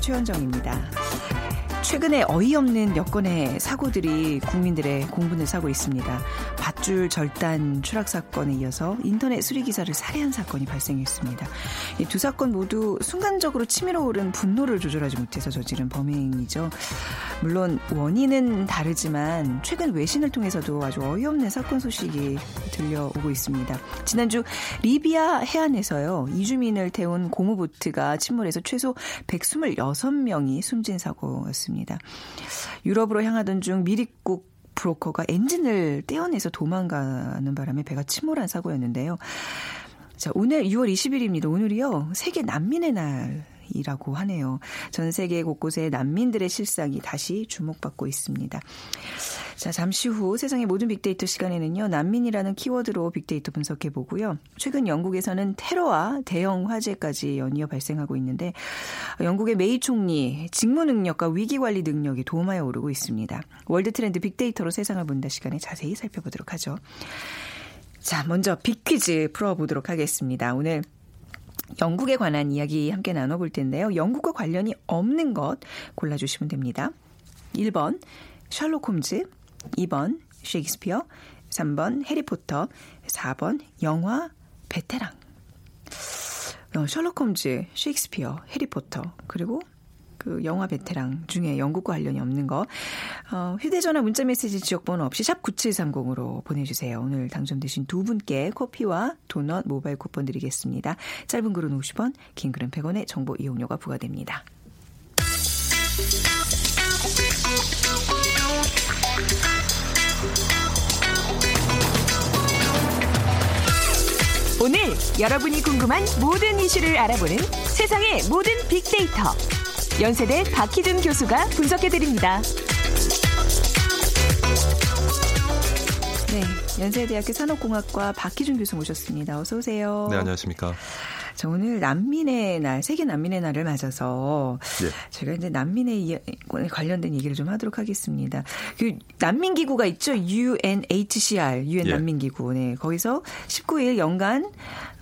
최현정입니다. 최근에 어이없는 여권의 사고들이 국민들의 공분을 사고 있습니다. 밧줄 절단 추락 사건에 이어서 인터넷 수리 기사를 살해한 사건이 발생했습니다. 이두 사건 모두 순간적으로 치밀어 오른 분노를 조절하지 못해서 저지른 범행이죠. 물론 원인은 다르지만 최근 외신을 통해서도 아주 어이없는 사건 소식이 들려오고 있습니다. 지난주 리비아 해안에서요. 이주민을 태운 고무보트가 침몰해서 최소 126명이 숨진 사고였습니다. 유럽으로 향하던 중 미립국 브로커가 엔진을 떼어내서 도망가는 바람에 배가 침몰한 사고였는데요. 자, 오늘 6월 20일입니다. 오늘이요. 세계 난민의 날. 이라고 하네요. 전 세계 곳곳에 난민들의 실상이 다시 주목받고 있습니다. 자, 잠시 후 세상의 모든 빅데이터 시간에는요, 난민이라는 키워드로 빅데이터 분석해 보고요. 최근 영국에서는 테러와 대형 화재까지 연이어 발생하고 있는데, 영국의 메이 총리 직무 능력과 위기 관리 능력이 도마에 오르고 있습니다. 월드 트렌드 빅데이터로 세상을 본다 시간에 자세히 살펴보도록 하죠. 자, 먼저 빅퀴즈 풀어보도록 하겠습니다. 오늘 영국에 관한 이야기 함께 나눠볼 텐데요. 영국과 관련이 없는 것 골라주시면 됩니다. 1번 셜록 홈즈, 2번 셰익스피어, 3번 해리포터, 4번 영화 베테랑. 어, 셜록 홈즈, 셰익스피어, 해리포터, 그리고 그 영화 베테랑 중에 영국과 관련이 없는 거 어, 휴대전화 문자메시지 지역번호 없이 샵 9730으로 보내주세요. 오늘 당첨되신 두 분께 커피와 도넛 모바일 쿠폰 드리겠습니다. 짧은 글은 50원 긴 글은 100원의 정보 이용료가 부과됩니다. 오늘 여러분이 궁금한 모든 이슈를 알아보는 세상의 모든 빅데이터 연세대 박희준 교수가 분석해드립니다. 네, 연세대학교 산업공학과 박희준 교수 모셨습니다. 어서 오세요. 네, 안녕하십니까. 자, 오늘 난민의 날, 세계 난민의 날을 맞아서 네. 제가 이제 난민에 관련된 얘기를 좀 하도록 하겠습니다. 그 난민 기구가 있죠. UNHCR, UN 예. 난민 기구. 네. 거기서 19일 연간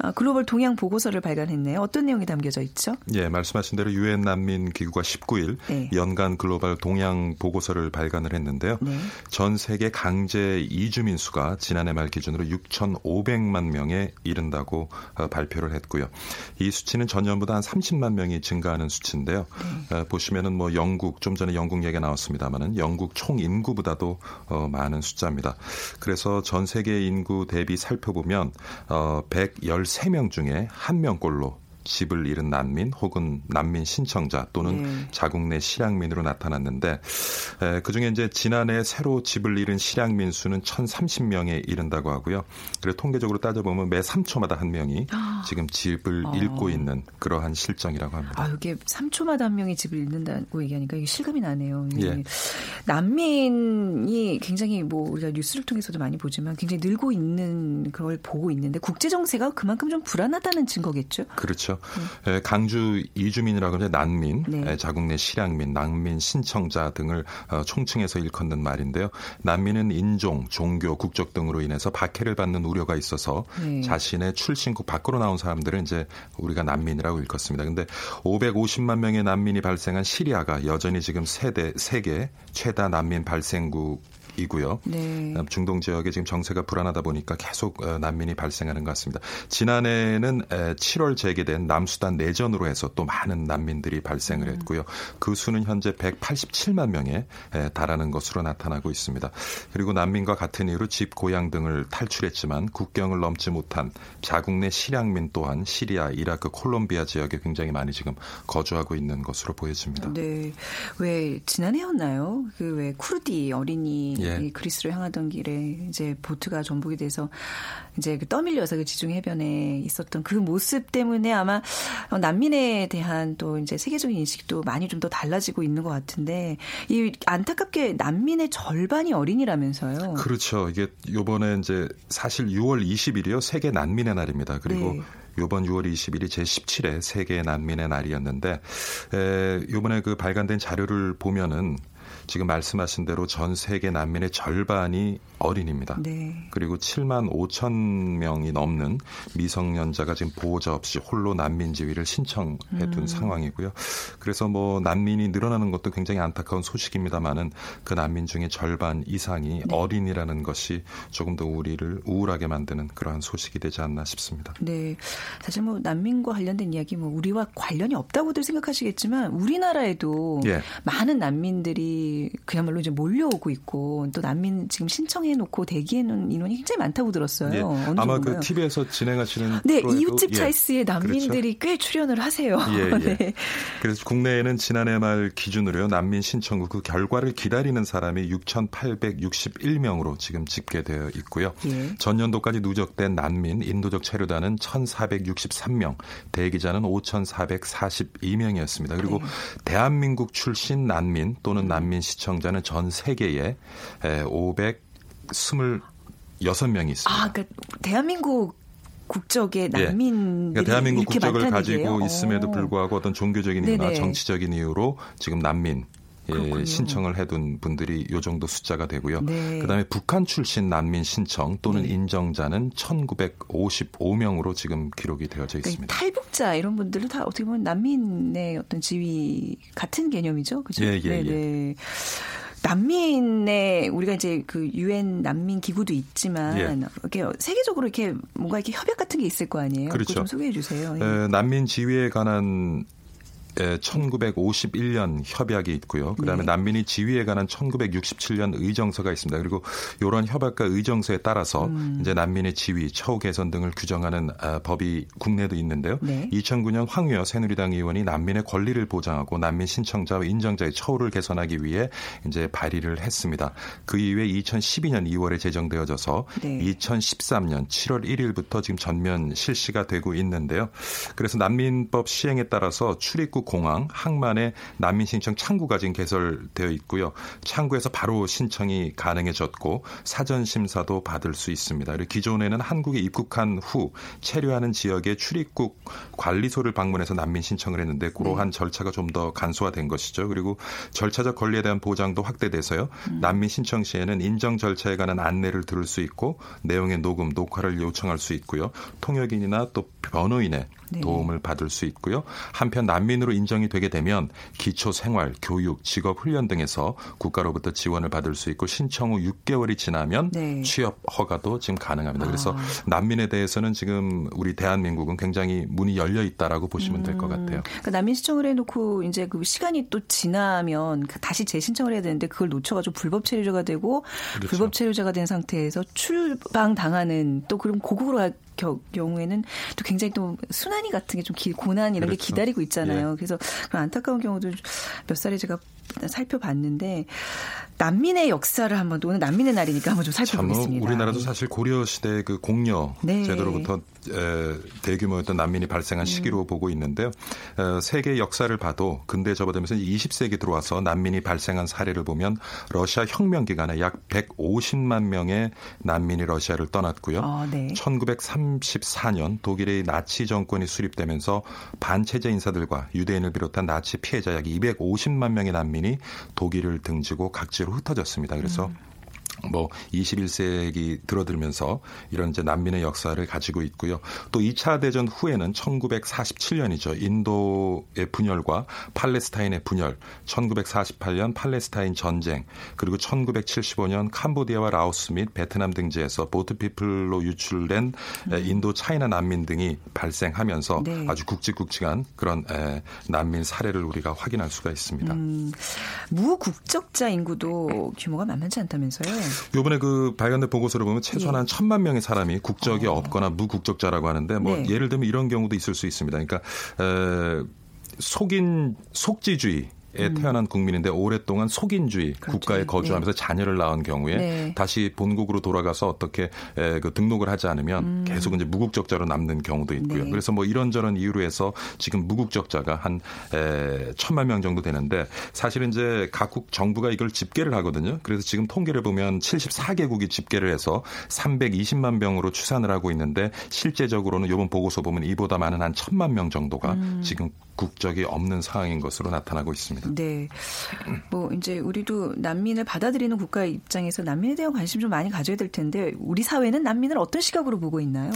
어, 글로벌 동향 보고서를 발간했네요. 어떤 내용이 담겨져 있죠? 예, 말씀하신 대로 유엔 난민 기구가 19일 네. 연간 글로벌 동향 보고서를 발간을 했는데요. 네. 전 세계 강제 이주민 수가 지난해 말 기준으로 6,500만 명에 이른다고 어, 발표를 했고요. 이 수치는 전년보다 한 30만 명이 증가하는 수치인데요. 네. 보시면은 뭐 영국 좀 전에 영국 얘기가 나왔습니다만은 영국 총 인구보다도 어, 많은 숫자입니다. 그래서 전 세계 인구 대비 살펴보면 어, 113명 중에 한 명꼴로 집을 잃은 난민 혹은 난민 신청자 또는 네. 자국 내 실향민으로 나타났는데 에, 그중에 이제 지난해 새로 집을 잃은 실향민 수는 1,030명에 이른다고 하고요. 그리고 통계적으로 따져보면 매 3초마다 한 명이 아. 지금 집을 어. 잃고 있는 그러한 실정이라고 합니다. 아, 이게 3초마다 한 명이 집을 잃는다고 얘기하니까 이게 실감이 나네요. 예. 난민이 굉장히 뭐 우리가 뉴스를 통해서도 많이 보지만 굉장히 늘고 있는 걸 보고 있는데 국제 정세가 그만큼 좀 불안하다는 증거겠죠? 그렇죠. 네. 강주 이주민이라고 하면 난민, 네. 자국 내 실향민, 난민 신청자 등을 어, 총칭해서 일컫는 말인데요. 난민은 인종, 종교, 국적 등으로 인해서 박해를 받는 우려가 있어서 네. 자신의 출신국 밖으로 나온 사람들은 이제 우리가 난민이라고 일컫습니다. 근데 550만 명의 난민이 발생한 시리아가 여전히 지금 세대 세계 최다 난민 발생국 이고요. 네. 중동 지역에 지금 정세가 불안하다 보니까 계속 어, 난민이 발생하는 것 같습니다. 지난해는 7월 재개된 남수단 내전으로 해서 또 많은 난민들이 발생을 음. 했고요. 그 수는 현재 187만 명에 달하는 것으로 나타나고 있습니다. 그리고 난민과 같은 이유로 집, 고향 등을 탈출했지만 국경을 넘지 못한 자국 내 실향민 또한 시리아, 이라크, 콜롬비아 지역에 굉장히 많이 지금 거주하고 있는 것으로 보여집니다. 네. 왜 지난해였나요? 그 왜 쿠르디 어린이 예. 예. 그리스로 향하던 길에 이제 보트가 전복이 돼서 이제 그 떠밀려서 그 지중 해변에 있었던 그 모습 때문에 아마 난민에 대한 또 이제 세계적인 인식도 많이 좀 더 달라지고 있는 것 같은데 이 안타깝게 난민의 절반이 어린이라면서요. 그렇죠. 이게 요번에 이제 사실 6월 20일이요 세계 난민의 날입니다. 그리고 네. 요번 6월 20일이 제17회 세계 난민의 날이었는데 에, 요번에 그 발간된 자료를 보면은 지금 말씀하신 대로 전 세계 난민의 절반이 어린입니다. 네. 그리고 7만 5천 명이 넘는 미성년자가 지금 보호자 없이 홀로 난민 지위를 신청해 둔 음. 상황이고요. 그래서 뭐 난민이 늘어나는 것도 굉장히 안타까운 소식입니다만은 그 난민 중에 절반 이상이 네. 어린이라는 것이 조금 더 우리를 우울하게 만드는 그러한 소식이 되지 않나 싶습니다. 네. 사실 뭐 난민과 관련된 이야기 뭐 우리와 관련이 없다고들 생각하시겠지만 우리나라에도 예. 많은 난민들이 그야말로 이제 몰려오고 있고 또 난민 지금 신청해 놓고 대기해 놓은 인원이 굉장히 많다고 들었어요. 예. 아마 그 TV에서 진행하시는 네 이웃집 예. 차이스에 난민들이 그렇죠? 꽤 출연을 하세요. 예, 예. 네. 그래서 국내에는 지난해 말 기준으로요 난민 신청국 그 결과를 기다리는 사람이 6,861명으로 지금 집계되어 있고요. 예. 전년도까지 누적된 난민 인도적 체류단은 1,463명, 대기자는 5,442명이었습니다. 그리고 네. 대한민국 출신 난민 또는 난민 시청자는 전 세계에 526명이 있습니다. 아, 그러니까 대한민국 국적의 난민 예. 그러니까 대한민국 국적을 가지고 있음에도 불구하고 어떤 종교적인 이유나 네네. 정치적인 이유로 지금 난민 예, 신청을 해둔 분들이 요 정도 숫자가 되고요. 네. 그다음에 북한 출신 난민 신청 또는 네. 인정자는 1,955명으로 지금 기록이 되어져 그러니까 있습니다. 그러니까 탈북자 이런 분들은 다 어떻게 보면 난민의 어떤 지위 같은 개념이죠, 그죠? 예, 예, 예. 난민의 우리가 이제 그 유엔 난민 기구도 있지만 예. 이렇게 세계적으로 이렇게 뭔가 이렇게 협약 같은 게 있을 거 아니에요? 그렇죠. 좀 소개해 주세요. 예. 에, 난민 지위에 관한 1951년 협약이 있고요. 그다음에 네. 난민이 지위에 관한 1967년 의정서가 있습니다. 그리고 이런 협약과 의정서에 따라서 음. 이제 난민의 지위, 처우 개선 등을 규정하는 아, 법이 국내도 있는데요. 네. 2009년 황유여 새누리당 의원이 난민의 권리를 보장하고 난민 신청자와 인정자의 처우를 개선하기 위해 이제 발의를 했습니다. 그 이후에 2012년 2월에 제정되어져서 네. 2013년 7월 1일부터 지금 전면 실시가 되고 있는데요. 그래서 난민법 시행에 따라서 출입국 공항, 항만에 난민 신청 창구가 지금 개설되어 있고요. 창구에서 바로 신청이 가능해졌고 사전 심사도 받을 수 있습니다. 그리고 기존에는 한국에 입국한 후 체류하는 지역의 출입국 관리소를 방문해서 난민 신청을 했는데 그러한 네. 절차가 좀 더 간소화된 것이죠. 그리고 절차적 권리에 대한 보장도 확대돼서요. 음. 난민 신청 시에는 인정 절차에 관한 안내를 들을 수 있고 내용의 녹음, 녹화를 요청할 수 있고요. 통역인이나 또 변호인의 네. 도움을 받을 수 있고요. 한편 난민으로 인정이 되게 되면 기초 생활, 교육, 직업 훈련 등에서 국가로부터 지원을 받을 수 있고 신청 후 6개월이 지나면 네. 취업 허가도 지금 가능합니다. 그래서 아. 난민에 대해서는 지금 우리 대한민국은 굉장히 문이 열려 있다라고 보시면 될것 음. 같아요. 그러니까 난민 신청을 해놓고 이제 그 시간이 또 지나면 그 다시 재신청을 해야 되는데 그걸 놓쳐가지고 불법 체류자가 되고 그렇죠. 불법 체류자가 된 상태에서 출방 당하는 또 그럼 고국으로 경우에는 또 굉장히 또 순환이 같은 게 좀 고난 이런 그렇죠. 게 기다리고 있잖아요. 예. 그래서 그런 안타까운 경우도 몇 살에 제가 살펴봤는데 난민의 역사를 한번 오늘 난민의 날이니까 한번 좀 살펴보겠습니다. 우리나라도 사실 고려 시대 그 공여 네. 제도로부터 대규모였던 난민이 발생한 음. 시기로 음. 보고 있는데요. 세계 역사를 봐도 근대 접어들면서 20세기 들어와서 난민이 발생한 사례를 보면 러시아 혁명 기간에 약 150만 명의 난민이 러시아를 떠났고요. 어, 네. 1934년 독일의 나치 정권이 수립되면서 반체제 인사들과 유대인을 비롯한 나치 피해자 약 250만 명의 난민이 독일을 등지고 각지로 흩어졌습니다. 그래서 음. 뭐 21세기 들어들면서 이런 이제 난민의 역사를 가지고 있고요. 또 2차 대전 후에는 1947년이죠. 인도의 분열과 팔레스타인의 분열, 1948년 팔레스타인 전쟁, 그리고 1975년 캄보디아와 라오스 및 베트남 등지에서 보트피플로 유출된 음. 인도 차이나 난민 등이 발생하면서 네. 아주 굵직굵직한 그런 난민 사례를 우리가 확인할 수가 있습니다. 음, 무국적자 인구도 규모가 만만치 않다면서요? 요번에 그 발간된 보고서를 보면 최소한 예. 천만 명의 사람이 국적이 어. 없거나 무국적자라고 하는데 뭐 네. 예를 들면 이런 경우도 있을 수 있습니다. 그러니까 에, 속인 속지주의 에 음. 태어난 국민인데 오랫동안 속인주의 그렇죠. 국가에 거주하면서 네. 자녀를 낳은 경우에 네. 다시 본국으로 돌아가서 어떻게 에, 그 등록을 하지 않으면 음. 계속 이제 무국적자로 남는 경우도 있고요. 네. 그래서 뭐 이런저런 이유로 해서 지금 무국적자가 한 에, 천만 명 정도 되는데 사실은 이제 각국 정부가 이걸 집계를 하거든요. 그래서 지금 통계를 보면 74개국이 집계를 해서 320만 명으로 추산을 하고 있는데 실제적으로는 이번 보고서 보면 이보다 많은 한 천만 명 정도가 음. 지금 국적이 없는 상황인 것으로 나타나고 있습니다. 네. 뭐 이제 우리도 난민을 받아들이는 국가 입장에서 난민에 대한 관심 좀 많이 가져야 될 텐데 우리 사회는 난민을 어떤 시각으로 보고 있나요?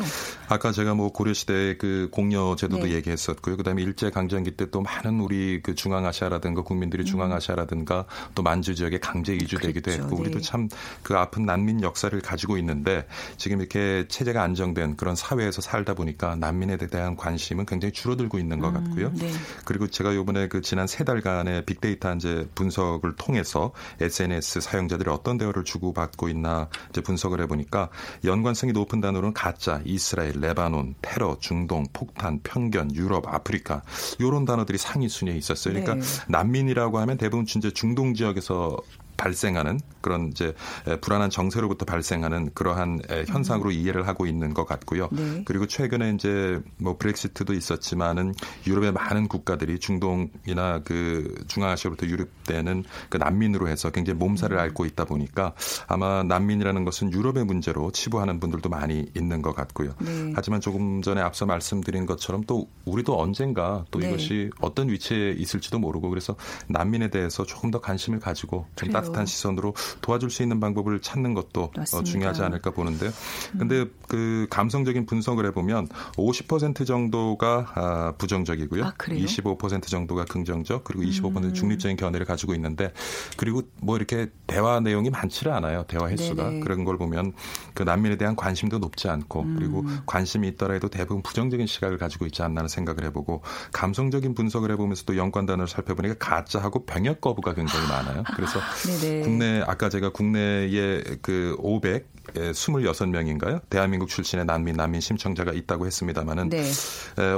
아까 제가 뭐 고려 시대 그 공여 제도도 네. 얘기했었고요. 그다음에 일제 강점기 때 또 많은 우리 그 중앙아시아라든가 국민들이 음. 중앙아시아라든가 또 만주 지역에 강제 이주되기도 그렇죠. 했고 우리도 네. 참그 아픈 난민 역사를 가지고 있는데 지금 이렇게 체제가 안정된 그런 사회에서 살다 보니까 난민에 대한 관심은 굉장히 줄어들고 있는 것 음, 같고요. 음, 네. 그리고 제가 요번에 그 지난 세 달간의 빅데이터 이제 분석을 통해서 SNS 사용자들이 어떤 대화를 주고받고 있나 이제 분석을 해보니까 연관성이 높은 단어로는 가짜, 이스라엘, 레바논, 테러, 중동, 폭탄, 편견, 유럽, 아프리카 이런 단어들이 상위 순위에 있었어요. 그러니까 네. 난민이라고 하면 대부분 이제 중동 지역에서 발생하는 그런 이제 불안한 정세로부터 발생하는 그러한 현상으로 음. 이해를 하고 있는 것 같고요. 네. 그리고 최근에 이제 뭐 브렉시트도 있었지만은 유럽의 많은 국가들이 중동이나 그 중앙아시아부터 유럽되는 그 난민으로 해서 굉장히 몸살을 음. 앓고 있다 보니까 아마 난민이라는 것은 유럽의 문제로 치부하는 분들도 많이 있는 것 같고요. 네. 하지만 조금 전에 앞서 말씀드린 것처럼 또 우리도 언젠가 또 네. 이것이 어떤 위치에 있을지도 모르고 그래서 난민에 대해서 조금 더 관심을 가지고 좀 그래요. 따뜻한 시선으로 도와줄 수 있는 방법을 찾는 것도 어, 맞습니다. 중요하지 않을까 보는데요. 근데 음. 그 감성적인 분석을 해보면 50% 정도가 아, 부정적이고요. 아, 25% 정도가 긍정적 그리고 25% 음. 중립적인 견해를 가지고 있는데 그리고 뭐 이렇게 대화 내용이 많지를 않아요. 대화 횟수가 네네. 그런 걸 보면 그 난민에 대한 관심도 높지 않고 음. 그리고 관심이 있더라도 대부분 부정적인 시각을 가지고 있지 않나는 생각을 해보고 감성적인 분석을 해보면서 또 연관 단어를 살펴보니까 가짜하고 병역 거부가 굉장히 많아요. 그래서 네네. 국내 아까 제가 국내에 그 500, 26명인가요? 대한민국 출신의 난민, 난민 심청자가 있다고 했습니다마는 네.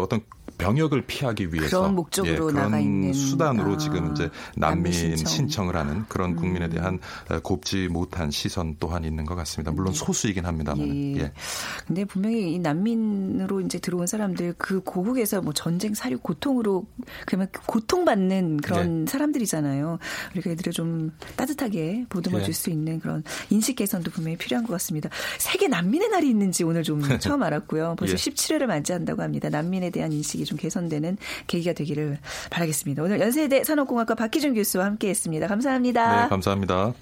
어떤 병역을 피하기 위해서 그런 목적으로 예, 나가 있는 수단으로 아, 지금 이제 난민, 난민 신청. 을 하는 그런 음. 국민에 대한 곱지 못한 시선 또한 있는 것 같습니다. 물론 네. 소수이긴 합니다만. 예. 예. 근데 분명히 이 난민으로 이제 들어온 사람들 그 고국에서 뭐 전쟁, 사륙, 고통으로 그러면 고통받는 그런 네. 사람들이잖아요. 우리가 애들을 좀 따뜻하게 보듬어 네. 줄수 있는 그런 인식 개선도 분명히 필요한 것 같습니다. 세계 난민의 날이 있는지 오늘 좀 처음 알았고요. 벌써 예. 17회를 맞이한다고 합니다. 난민에 대한 인식이 좀 개선되는 계기가 되기를 바라겠습니다. 오늘 연세대 산업공학과 박희준 교수와 함께했습니다. 감사합니다. 네, 감사합니다.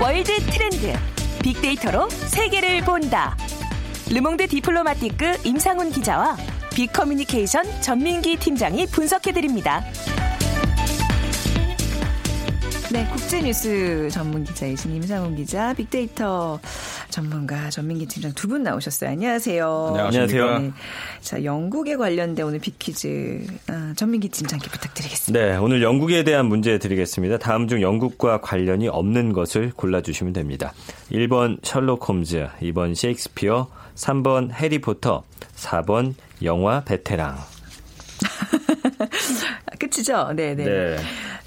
월드 트렌드 빅데이터로 세계를 본다. 르몽드 디플로마티크 임상훈 기자와 빅커뮤니케이션 전민기 팀장이 분석해드립니다. 네, 국제뉴스 전문 기자이신 임상훈 기자, 빅데이터 전문가 전민기 팀장 두 분 나오셨어요. 안녕하세요. 안녕하세요. 네. 자, 영국에 관련된 오늘 빅퀴즈 아, 전민기 팀장께 부탁드리겠습니다. 네, 오늘 영국에 대한 문제 드리겠습니다. 다음 중 영국과 관련이 없는 것을 골라주시면 됩니다. 1번 셜록 홈즈, 2번 셰익스피어, 3번 해리포터, 4번 영화 베테랑. 끝이죠? 네네. 네.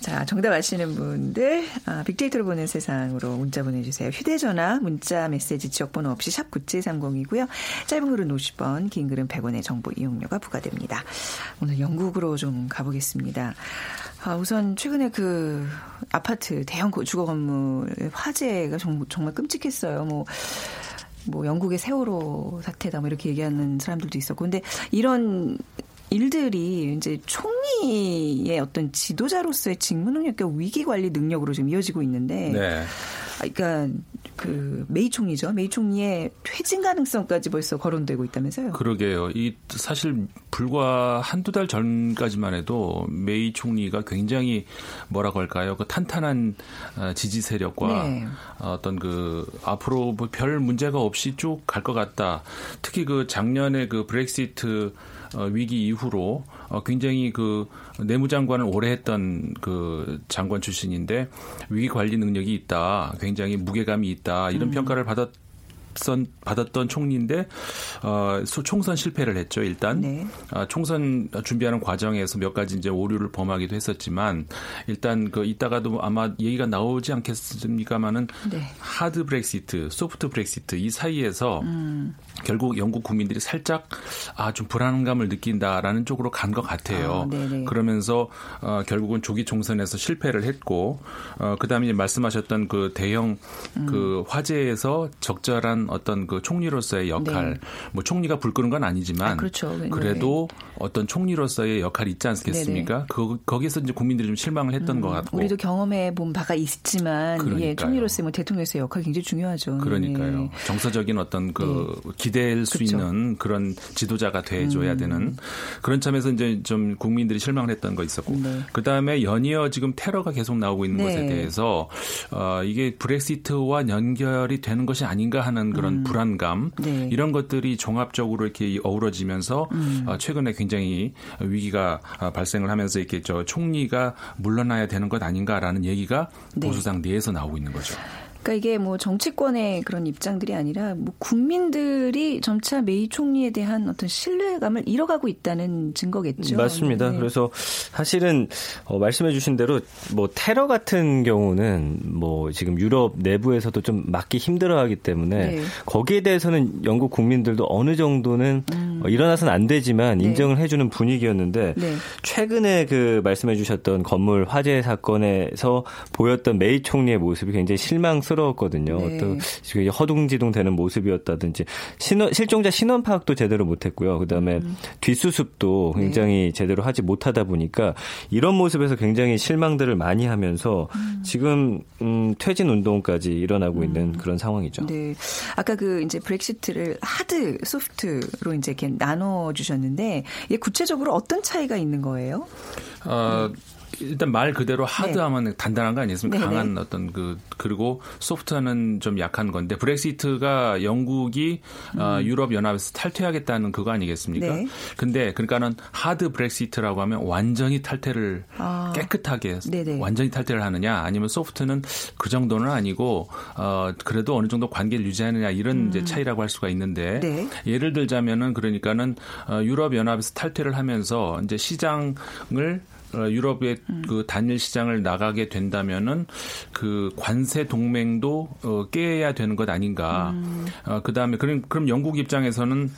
자, 정답 아시는 분들, 아, 빅데이터로 보는 세상으로 문자 보내주세요. 휴대전화, 문자, 메시지, 지역번호 없이 샵 9730이고요. 짧은 글은 50원, 긴 글은 100원의 정보 이용료가 부과됩니다. 오늘 영국으로 좀 가보겠습니다. 아, 우선 최근에 그 아파트 대형 주거 건물 화재가 정, 정말 끔찍했어요. 뭐, 뭐 영국의 세월호 사태다 뭐 이렇게 얘기하는 사람들도 있었고 근데 이런 일들이 이제 총리의 어떤 지도자로서의 직무 능력과 위기 관리 능력으로 좀 이어지고 있는데 네. 그러니까 그 메이 총리죠. 메이 총리의 퇴진 가능성까지 벌써 거론되고 있다면서요? 그러게요. 이 사실 불과 한두 달 전까지만 해도 메이 총리가 굉장히 뭐라고 할까요? 그 탄탄한 어, 지지 세력과 네. 어떤 그 앞으로 뭐별 문제가 없이 쭉 갈 것 같다. 특히 그 작년에 그 브렉시트 어, 위기 이후로 어, 굉장히 그 내무장관을 오래 했던 그 장관 출신인데 위기 관리 능력이 있다. 굉장히 무게감이 있다. 이런 음. 평가를 받았 선 받았던 총리인데 어, 총선 실패를 했죠. 일단 네. 어, 총선 준비하는 과정에서 몇 가지 이제 오류를 범하기도 했었지만 일단 그 이따가도 아마 얘기가 나오지 않겠습니까마는 네. 하드 브렉시트, 소프트 브렉시트 이 사이에서 음. 결국 영국 국민들이 살짝 아 좀 불안감을 느낀다라는 쪽으로 간 것 같아요. 아, 그러면서 어, 결국은 조기 총선에서 실패를 했고 어, 그다음에 말씀하셨던 그 대형 음. 그 화재에서 적절한 어떤 그 총리로서의 역할, 네. 뭐 총리가 불 끄는 건 아니지만 아, 그렇죠. 그래도 어떤 총리로서의 역할이 있지 않겠습니까? 그, 거기서 이제 국민들이 좀 실망을 했던 음, 것 같고 우리도 경험해 본 바가 있지만 예, 총리로서의 뭐 대통령의 역할이 굉장히 중요하죠. 그러니까요. 네. 정서적인 어떤 그 네. 기대할 수 그렇죠. 있는 그런 지도자가 돼줘야 음. 되는 그런 점에서 이제 좀 국민들이 실망을 했던 거 있었고 네. 그 다음에 연이어 지금 테러가 계속 나오고 있는 것에 대해서 어, 이게 브렉시트와 연결이 되는 것이 아닌가 하는 그런 음. 불안감 네. 이런 것들이 종합적으로 이렇게 어우러지면서 음. 어, 최근에 굉장히 위기가 어, 발생을 하면서 이렇게 저 총리가 물러나야 되는 것 아닌가라는 얘기가 네. 보수당 내에서 나오고 있는 거죠. 그러니까 이게 뭐 정치권의 그런 입장들이 아니라 뭐 국민들이 점차 메이 총리에 대한 어떤 신뢰감을 잃어가고 있다는 증거겠죠. 맞습니다. 네. 그래서 사실은 어, 말씀해주신 대로 뭐 테러 같은 경우는 뭐 지금 유럽 내부에서도 좀 막기 힘들어하기 때문에 네. 거기에 대해서는 영국 국민들도 어느 정도는 음. 어, 일어나서는 안 되지만 네. 인정을 해주는 분위기였는데 네. 최근에 그 말씀해주셨던 건물 화재 사건에서 보였던 메이 총리의 모습이 굉장히 실망스. 촌스러웠거든요. 네. 어떤 허둥지둥 되는 모습이었다든지 신원, 실종자 신원 파악도 제대로 못했고요. 그다음에 음. 뒷수습도 굉장히 네. 제대로 하지 못하다 보니까 이런 모습에서 굉장히 실망들을 많이 하면서 음. 지금 음, 퇴진 운동까지 일어나고 음. 있는 그런 상황이죠. 네. 아까 그 이제 브렉시트를 하드, 소프트로 이제 이렇게 나눠 주셨는데 이게 구체적으로 어떤 차이가 있는 거예요? 어, 음. 일단 말 그대로 하드하면 네. 단단한 거 아니겠습니까? 네네. 강한 어떤 그 그리고 소프트는 좀 약한 건데 브렉시트가 영국이 어, 음. 어, 유럽 연합에서 탈퇴하겠다는 그거 아니겠습니까? 네. 근데 그러니까는 하드 브렉시트라고 하면 완전히 탈퇴를 아. 깨끗하게 네네. 완전히 탈퇴를 하느냐 아니면 소프트는 그 정도는 아니고 어 그래도 어느 정도 관계를 유지하느냐 이런 음. 이제 차이라고 할 수가 있는데 네. 예를 들자면은 그러니까는 어, 유럽 연합에서 탈퇴를 하면서 이제 시장을 어, 유럽의 음. 그 단일 시장을 나가게 된다면은 그 관세 동맹도 어, 깨야 되는 것 아닌가. 음. 어, 그 다음에 그럼 그럼 영국 입장에서는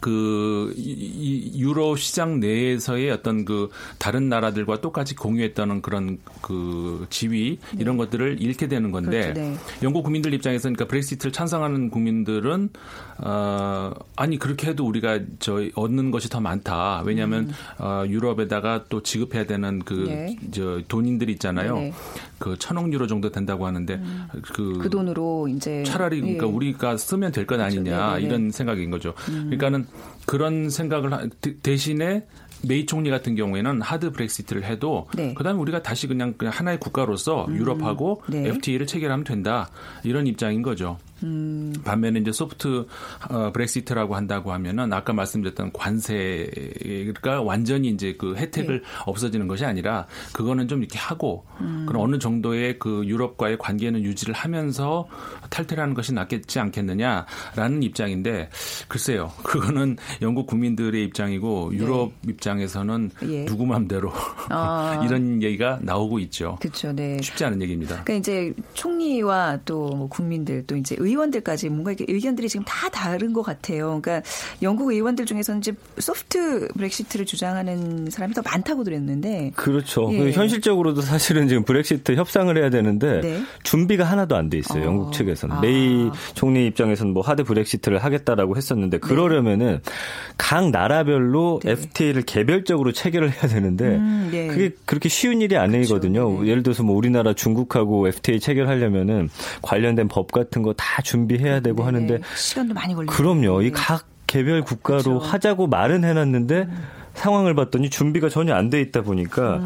그 이, 유로 시장 내에서의 어떤 그 다른 나라들과 똑같이 공유했다는 그런 그 지위 네. 이런 것들을 잃게 되는 건데 그렇죠, 네. 영국 국민들 입장에서는 그러니까 브렉시트를 찬성하는 국민들은 어 아니 그렇게 해도 우리가 저 얻는 것이 더 많다. 왜냐하면 음. 어 유럽에다가 또 지급해야 되는 그저 네. 돈인들이 있잖아요. 네. 그 천억 유로 정도 된다고 하는데 음. 그, 그 돈으로 이제 차라리 그러니까 예. 우리가 쓰면 될것 아니냐 그렇죠. 이런 생각인 거죠. 음. 그러니까는 그런 생각을 하, 대신에 메이 총리 같은 경우에는 하드 브렉시트를 해도 네. 그다음에 우리가 다시 그냥, 그냥 하나의 국가로서 음. 유럽하고 네. FTA를 체결하면 된다 이런 입장인 거죠. 음. 반면에 이제 소프트 어, 브렉시트라고 한다고 하면은 아까 말씀드렸던 관세가 완전히 이제 그 혜택을 네. 없어지는 것이 아니라 그거는 좀 이렇게 하고 음. 그런 어느 정도의 그 유럽과의 관계는 유지를 하면서 탈퇴를 하는 것이 낫겠지 않겠느냐라는 입장인데 글쎄요 그거는 영국 국민들의 입장이고 네. 유럽 네. 입장에서는 예. 누구 마음대로 아. 이런 얘기가 나오고 있죠. 그렇죠. 네. 쉽지 않은 얘기입니다. 그러니까 이제 총리와 또뭐 국민들 또 이제 의원들까지 뭔가 이렇게 의견들이 지금 다 다른 것 같아요. 그러니까 영국 의원들 중에서는 이제 소프트 브렉시트를 주장하는 사람이 더 많다고 들었는데. 그렇죠. 예. 현실적으로도 사실은 지금 브렉시트 협상을 해야 되는데 네. 준비가 하나도 안 돼 있어요. 어. 영국 측에서는. 아. 메이 총리 입장에서는 뭐 하드 브렉시트를 하겠다라고 했었는데 네. 그러려면은 네. 각 나라별로 네. FTA를 개별적으로 체결을 해야 되는데 음, 네. 그게 그렇게 쉬운 일이 아니거든요. 그렇죠. 예를 들어서 뭐 우리나라 중국하고 FTA 체결하려면은 관련된 법 같은 거 다 준비해야 되고 네 하는데 시간도 많이 걸리고 그럼요. 이 각 개별 국가로 그렇죠. 하자고 말은 해놨는데 음. 상황을 봤더니 준비가 전혀 안 돼 있다 보니까 음.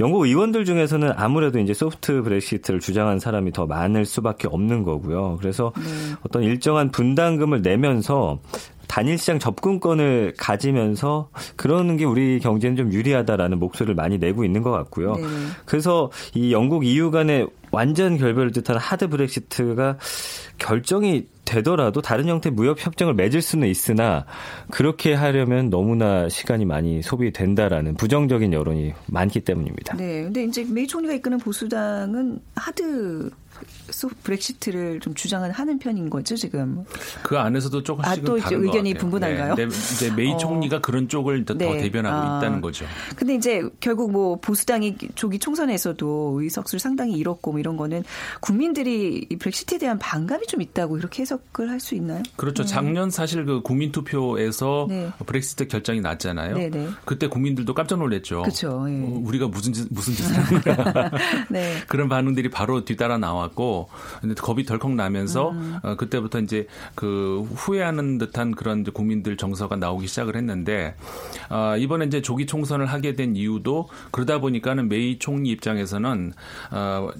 영국 의원들 중에서는 아무래도 이제 소프트 브렉시트를 주장한 사람이 더 많을 수밖에 없는 거고요. 그래서 네. 어떤 일정한 분담금을 내면서 단일 시장 접근권을 가지면서 그러는 게 우리 경제는 좀 유리하다라는 목소리를 많이 내고 있는 것 같고요. 네. 그래서 이 영국 EU 간의 완전 결별을 뜻하는 하드 브렉시트가 결정이 되더라도 다른 형태의 무역 협정을 맺을 수는 있으나 그렇게 하려면 너무나 시간이 많이 소비된다라는 부정적인 여론이 많기 때문입니다. 네. 근데 이제 메이 총리가 이끄는 보수당은 하드 브렉시트를 좀 주장을 하는 편인 거죠 지금. 그 안에서도 조금씩은 아, 또 다른 의견이 분분한가요? 네. 이제 메이 어. 총리가 그런 쪽을 더, 네. 더 대변하고 아. 있다는 거죠. 근데 이제 결국 뭐 보수당이 조기 총선에서도 의석수를 상당히 잃었고 뭐 이런 거는 국민들이 이 브렉시트에 대한 반감이 좀 있다고 이렇게 해석을 할 수 있나요? 그렇죠. 네. 작년 사실 그 국민 투표에서 네. 브렉시트 결정이 났잖아요. 네네. 네. 그때 국민들도 깜짝 놀랐죠. 그렇죠. 예. 어, 우리가 무슨 짓, 무슨 짓을 하는 거야. 네. 그런 반응들이 바로 뒤따라 나왔고 근데 겁이 덜컥 나면서 음. 어, 그때부터 이제 그 후회하는 듯한 그런 국민들 정서가 나오기 시작을 했는데 어, 이번에 이제 조기 총선을 하게 된 이유도 그러다 보니까는 메이 총리 입장에서는 어,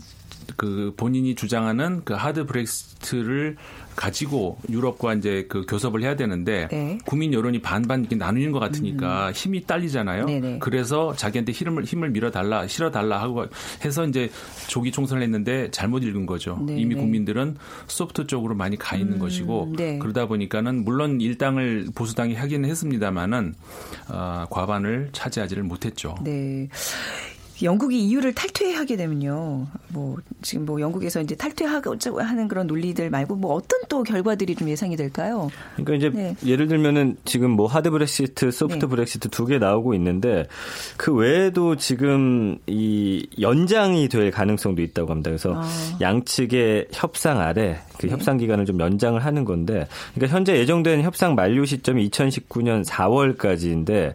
그 본인이 주장하는 그 하드 브렉시트를 가지고 유럽과 이제 그 교섭을 해야 되는데 네. 국민 여론이 반반 이렇게 나누는 것 같으니까 음. 힘이 딸리잖아요. 네네. 그래서 자기한테 힘을 힘을 밀어달라, 실어달라 하고 해서 이제 조기 총선을 했는데 잘못 읽은 거죠. 네네. 이미 국민들은 소프트 쪽으로 많이 가 있는 음. 것이고 네. 그러다 보니까는 물론 일당을 보수당이 하기는 했습니다만은 어, 과반을 차지하지를 못했죠. 네. 영국이 EU를 탈퇴하게 되면요. 뭐 지금 뭐 영국에서 이제 탈퇴하고 하는 그런 논리들 말고 뭐 어떤 또 결과들이 좀 예상이 될까요? 그러니까 이제 네. 예를 들면은 지금 뭐 하드 브렉시트, 소프트 네. 브렉시트 두 개 나오고 있는데 그 외에도 지금 이 연장이 될 가능성도 있다고 합니다. 그래서 아. 양측의 협상 아래 그 네. 협상 기간을 좀 연장을 하는 건데 그러니까 현재 예정된 협상 만료 시점이 2019년 4월까지인데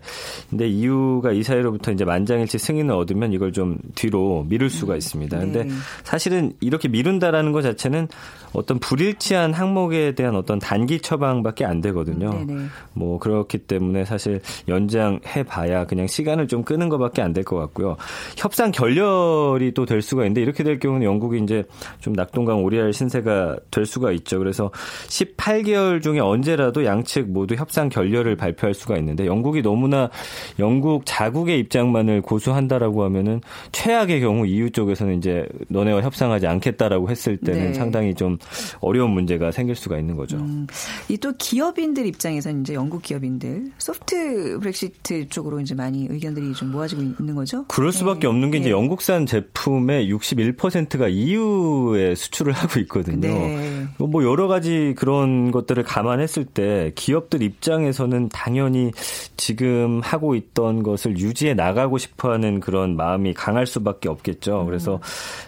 근데 EU가 이 사이로부터 이제 만장일치 승인을 얻으면 이걸 좀 뒤로 미룰 수가 음. 있습니다. 근데 네. 사실은 이렇게 미룬다라는 것 자체는 어떤 불일치한 항목에 대한 어떤 단기 처방밖에 안 되거든요. 네네. 뭐 그렇기 때문에 사실 연장해 봐야 그냥 시간을 좀 끄는 것밖에 안 될 것 같고요. 협상 결렬이 또 될 수가 있는데 이렇게 될 경우는 영국이 이제 좀 낙동강 오리알 신세가 될 수가 있죠. 그래서 18개월 중에 언제라도 양측 모두 협상 결렬을 발표할 수가 있는데 영국이 너무나 영국 자국의 입장만을 고수한다라고 하면은 최악의 경우 EU 쪽에서는 이제 너네와 협상하지 않겠다라고 했을 때는 네. 상당히 좀 어려운 문제가 생길 수가 있는 거죠. 음, 이 또 기업인들 입장에서는 이제 영국 기업인들 소프트 브렉시트 쪽으로 이제 많이 의견들이 좀 모아지고 있는 거죠. 그럴 수밖에 네. 없는 게 이제 네. 영국산 제품의 61%가 EU에 수출을 하고 있거든요. 네. 뭐 여러 가지 그런 것들을 감안했을 때 기업들 입장에서는 당연히 지금 하고 있던 것을 유지해 나가고 싶어하는 그런 마음이 강할 수밖에 없겠죠. 그래서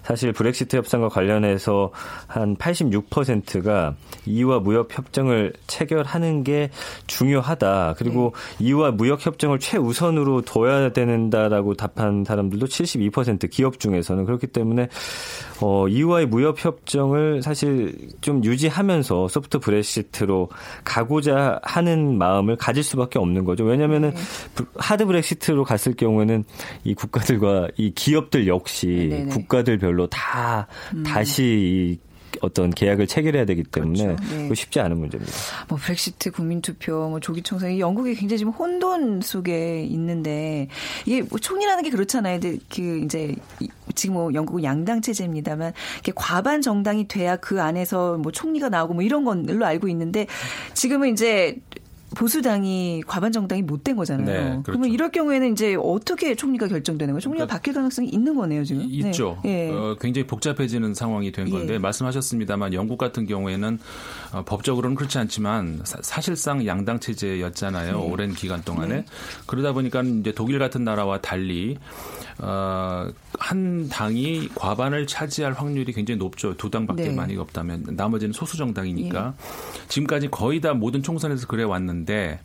사실 브렉시트 협상과 관련해서 한 86%가 이와 무역 협정을 체결하는 게 중요하다. 그리고 네. 이와 무역 협정을 최우선으로 둬야 된다라고 답한 사람들도 72% 기업 중에서는 그렇기 때문에 어, 이와의 무역 협정을 사실 좀 유지하면서 소프트 브렉시트로 가고자 하는 마음을 가질 수밖에 없는 거죠. 왜냐하면은 네. 하드 브렉시트로 갔을 경우에는 이 국가들과 이 기업들 역시 네네. 국가들별로 다 음. 다시 어떤 계약을 체결해야 되기 때문에 그렇죠. 네. 쉽지 않은 문제입니다. 뭐 브렉시트 국민투표, 뭐 조기 총선, 이 영국이 굉장히 지금 혼돈 속에 있는데 이게 뭐 총이라는 게 그렇잖아요. 그 이제 지금 뭐 영국은 양당 체제입니다만 이게 과반 정당이 돼야 그 안에서 뭐 총리가 나오고 뭐 이런 건로 알고 있는데 지금은 이제 보수당이 과반 정당이 못 된 거잖아요. 네, 그렇죠. 그러면 이럴 경우에는 이제 어떻게 총리가 결정되는 거예요? 총리가 그러니까 바뀔 가능성이 있는 거네요, 지금. 있죠. 네. 어, 굉장히 복잡해지는 상황이 된 건데 예. 말씀하셨습니다만 영국 같은 경우에는 어, 법적으로는 그렇지 않지만 사, 실상 양당 체제였잖아요. 네. 오랜 기간 동안에 네. 그러다 보니까 이제 독일 같은 나라와 달리 어, 한 당이 과반을 차지할 확률이 굉장히 높죠. 두 당밖에 네. 많이 없다면 나머지는 소수 정당이니까 예. 지금까지 거의 다 모든 총선에서 그래 왔는데.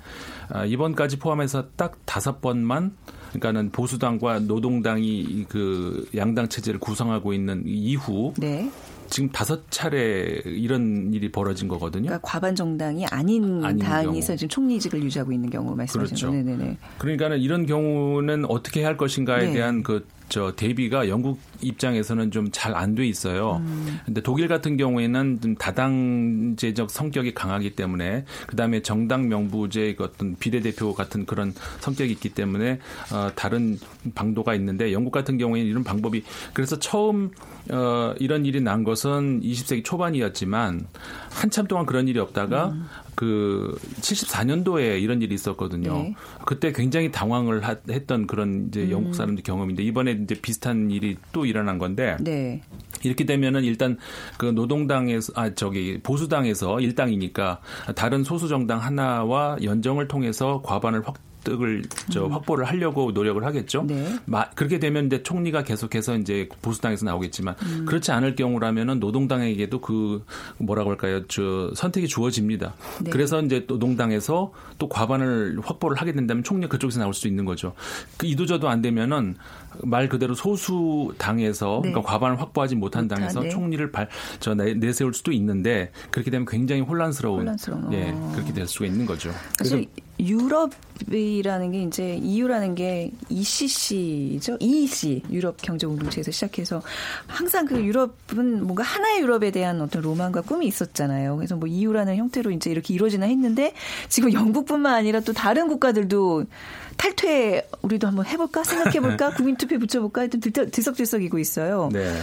아, 이번까지 포함해서 딱 다섯 번만 그러니까는 보수당과 노동당이 그 양당 체제를 구성하고 있는 이후 네. 지금 다섯 차례 이런 일이 벌어진 거거든요. 그러니까 과반 정당이 아닌, 아닌 당에서 경우. 지금 총리직을 유지하고 있는 경우 말씀하시는 그렇죠. 네네네. 그러니까는 이런 경우는 어떻게 할 것인가에 네. 대한 그 저 대비가 영국 입장에서는 좀 잘 안 돼 있어요. 음. 근데 독일 같은 경우에는 좀 다당제적 성격이 강하기 때문에 그다음에 정당 명부제 어떤 비례대표 같은 그런 성격이 있기 때문에 어 다른 방도가 있는데 영국 같은 경우에는 이런 방법이 그래서 처음 어 이런 일이 난 것은 20세기 초반이었지만 한참 동안 그런 일이 없다가 음. 그 74년도에 이런 일이 있었거든요. 네. 그때 굉장히 당황을 하, 했던 그런 이제 음. 영국 사람들 경험인데 이번에 이제 비슷한 일이 또 일어난 건데 네. 이렇게 되면은 일단 그 노동당에서 아 저기 보수당에서 일당이니까 다른 소수 정당 하나와 연정을 통해서 과반을 확 득을 저 음. 확보를 하려고 노력을 하겠죠. 네. 마, 그렇게 되면 이제 총리가 계속해서 이제 보수당에서 나오겠지만 음. 그렇지 않을 경우라면은 노동당에게도 그 뭐라고 할까요? 저 선택이 주어집니다. 네. 그래서 이제 노동당에서 또 과반을 확보를 하게 된다면 총리 그쪽에서 나올 수 있는 거죠. 그 이도저도 안 되면은 말 그대로 소수 당에서 네. 그러니까 과반을 확보하지 못한 당에서 네. 총리를 발, 저 내 세울 수도 있는데 그렇게 되면 굉장히 혼란스러운, 혼란스러운. 예 그렇게 될 수가 있는 거죠. 그래서 유럽이라는 게 이제 EU라는 게 ECC죠. EEC 유럽 경제 공동체에서 시작해서 항상 그 유럽은 뭔가 하나의 유럽에 대한 어떤 로망과 꿈이 있었잖아요. 그래서 뭐 EU라는 형태로 이제 이렇게 이루어지나 했는데 지금 영국뿐만 아니라 또 다른 국가들도 탈퇴 우리도 한번 해볼까 생각해볼까 국민투표 붙여볼까 하여튼 들썩들썩이고 있어요. 네.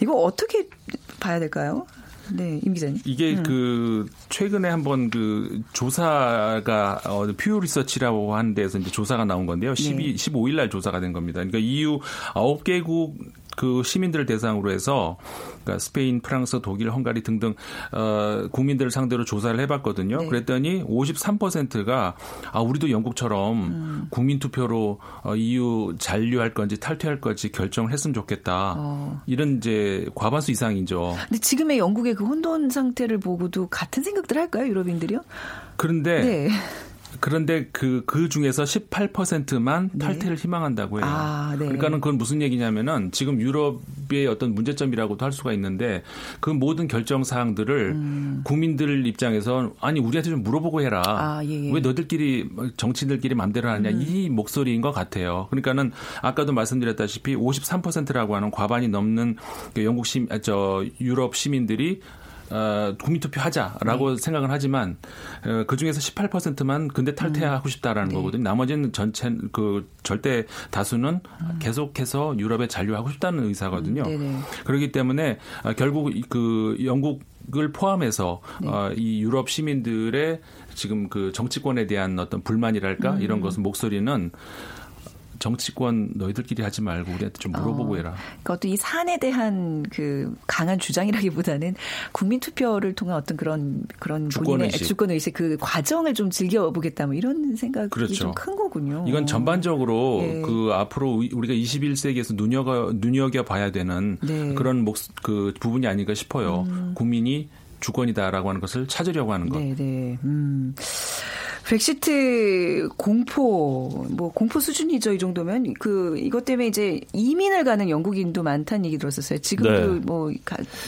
이거 어떻게 봐야 될까요? 네, 임 기자님. 이게 음. 그 최근에 한번 그 조사가 어, 퓨어 리서치라고 하는 데서 이제 조사가 나온 건데요. 12 네. 15일 날 조사가 된 겁니다. 그러니까 EU 9개국 그 시민들을 대상으로 해서 그러니까 스페인, 프랑스, 독일, 헝가리 등등 어, 국민들을 상대로 조사를 해봤거든요. 네. 그랬더니 53%가 아 우리도 영국처럼 음. 국민 투표로 어, EU 잔류할 건지 탈퇴할 건지 결정을 했으면 좋겠다. 어. 이런 이제 과반수 이상이죠. 근데 지금의 영국의 그 혼돈 상태를 보고도 같은 생각들 할까요, 유럽인들이요? 그런데 네. 그런데 그, 그 중에서 18%만 탈퇴를 네. 희망한다고 해요. 아, 네. 그러니까는 그건 무슨 얘기냐면은 지금 유럽의 어떤 문제점이라고도 할 수가 있는데 그 모든 결정 사항들을 음. 국민들 입장에서 아니 우리한테 좀 물어보고 해라. 아, 예, 예. 왜 너들끼리 정치인들끼리 맘대로 하냐 음. 이 목소리인 것 같아요. 그러니까는 아까도 말씀드렸다시피 53%라고 하는 과반이 넘는 그 영국 시, 저 유럽 시민들이 어, 국민투표 하자라고 네. 생각을 하지만 어, 그 중에서 18%만 근데 탈퇴하고 음. 싶다라는 네. 거거든요. 나머지는 전체 그 절대 다수는 음. 계속해서 유럽에 잔류하고 싶다는 의사거든요. 음. 그렇기 때문에 어, 결국 그 영국 을 포함해서 네. 어, 이 유럽 시민들의 지금 그 정치권에 대한 어떤 불만이랄까 음. 이런 것은 목소리는 정치권 너희들끼리 하지 말고 우리한테 좀 물어보고 어, 해라. 그것도 이 사안에 대한 그 강한 주장이라기보다는 국민 투표를 통한 어떤 그런 그런 주권 의식, 주권 의식 그 과정을 좀 즐겨보겠다 뭐 이런 생각이 그렇죠. 좀큰 거군요. 이건 전반적으로 네. 그 앞으로 우리가 21세기에서 눈여겨 눈여겨 봐야 되는 네. 그런 목, 그 부분이 아닌가 싶어요. 음. 국민이 주권이다라고 하는 것을 찾으려고 하는 것. 네, 네. 음. 브렉시트 공포 뭐 공포 수준이죠 이 정도면 그 이것 때문에 이제 이민을 가는 영국인도 많다는 얘기 들었었어요. 지금도 네. 뭐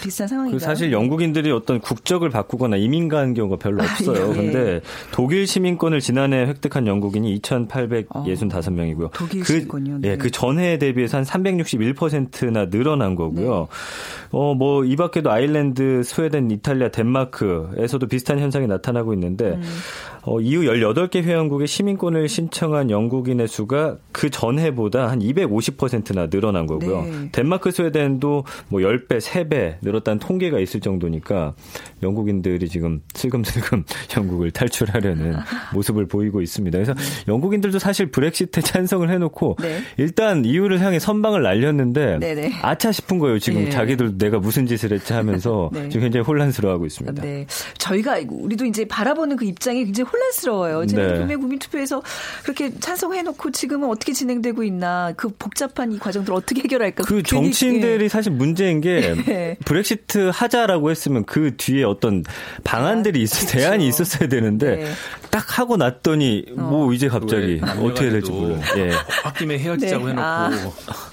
비슷한 상황인가요? 그 사실 영국인들이 어떤 국적을 바꾸거나 이민 가는 경우가 별로 아, 없어요. 그런데 예. 독일 시민권을 지난해 획득한 영국인이 2,865명이고요. 어, 독일 그, 시민권이요. 네. 예, 그 전해에 대비해서 한 361%나 늘어난 거고요. 네. 어, 뭐, 이 밖에도 아일랜드, 스웨덴, 이탈리아, 덴마크에서도 비슷한 현상이 나타나고 있는데, 음. 어, 이후 18개 회원국의 시민권을 신청한 영국인의 수가 그 전해보다 한 250%나 늘어난 거고요. 네. 덴마크, 스웨덴도 뭐 10배, 3배 늘었다는 통계가 있을 정도니까 영국인들이 지금 슬금슬금 영국을 탈출하려는 모습을 보이고 있습니다. 그래서 네. 영국인들도 사실 브렉시트에 찬성을 해놓고 네. 일단 이유를 향해 선방을 날렸는데 네네. 네. 아차 싶은 거예요. 지금 네. 자기들 내가 무슨 짓을 했지 하면서 네. 지금 굉장히 혼란스러워하고 있습니다. 네. 저희가 우리도 이제 바라보는 그 입장이 굉장히 혼란스러워요. 제가 네. 국민투표에서 그렇게 찬성해놓고 지금은 어떻게 진행되고 있나 그 복잡한 이 과정들 어떻게 해결할까. 그 정치인들이 예. 사실 문제인 게 네. 브렉시트 하자라고 했으면 그 뒤에 어떤 방안들이 아, 있, 그렇죠. 대안이 있었어야 되는데 네. 딱 하고 났더니 어. 뭐 이제 갑자기 어떻게 될지 몰라요. 예. 홧김에 헤어지자고 네. 해놓고 아.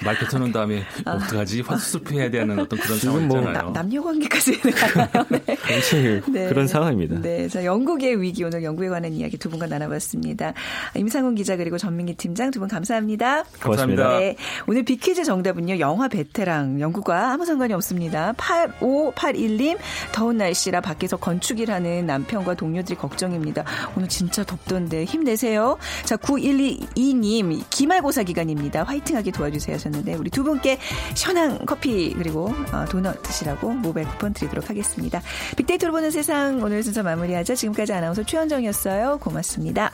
말 뱉어놓은 다음에 아. 어떡하지 화수습 해야 되는 어떤 그런 상황이잖아요. 뭐 남녀 관계까지 가나요? 네. 네. 그런 상황입니다. 네, 자 영국의 위기 오늘 영국에 관한 이야기 두 분과 나눠봤습니다. 임상훈 기자 그리고 전민기 팀장 두 분 감사합니다. 고맙습니다. 네, 오늘 비퀴즈 정답은요 영화 베테랑 영국과 아무 상관이 없습니다. 8581님 더운 날씨라 밖에서 건축일 하는 남편과 동료들이 걱정입니다. 오늘 진짜 덥던데 힘내세요. 자, 9122님 기말고사 기간입니다. 화이팅하게 도와주세요 하셨는데 우리 두 분께 시원한 커피 그리고 어, 도넛 드시라고 모바일 쿠폰 드리도록 하겠습니다. 빅데이터로 보는 세상 오늘 순서 마무리하죠. 지금까지 아나운서 최현정이었 주셨어요. 고맙습니다.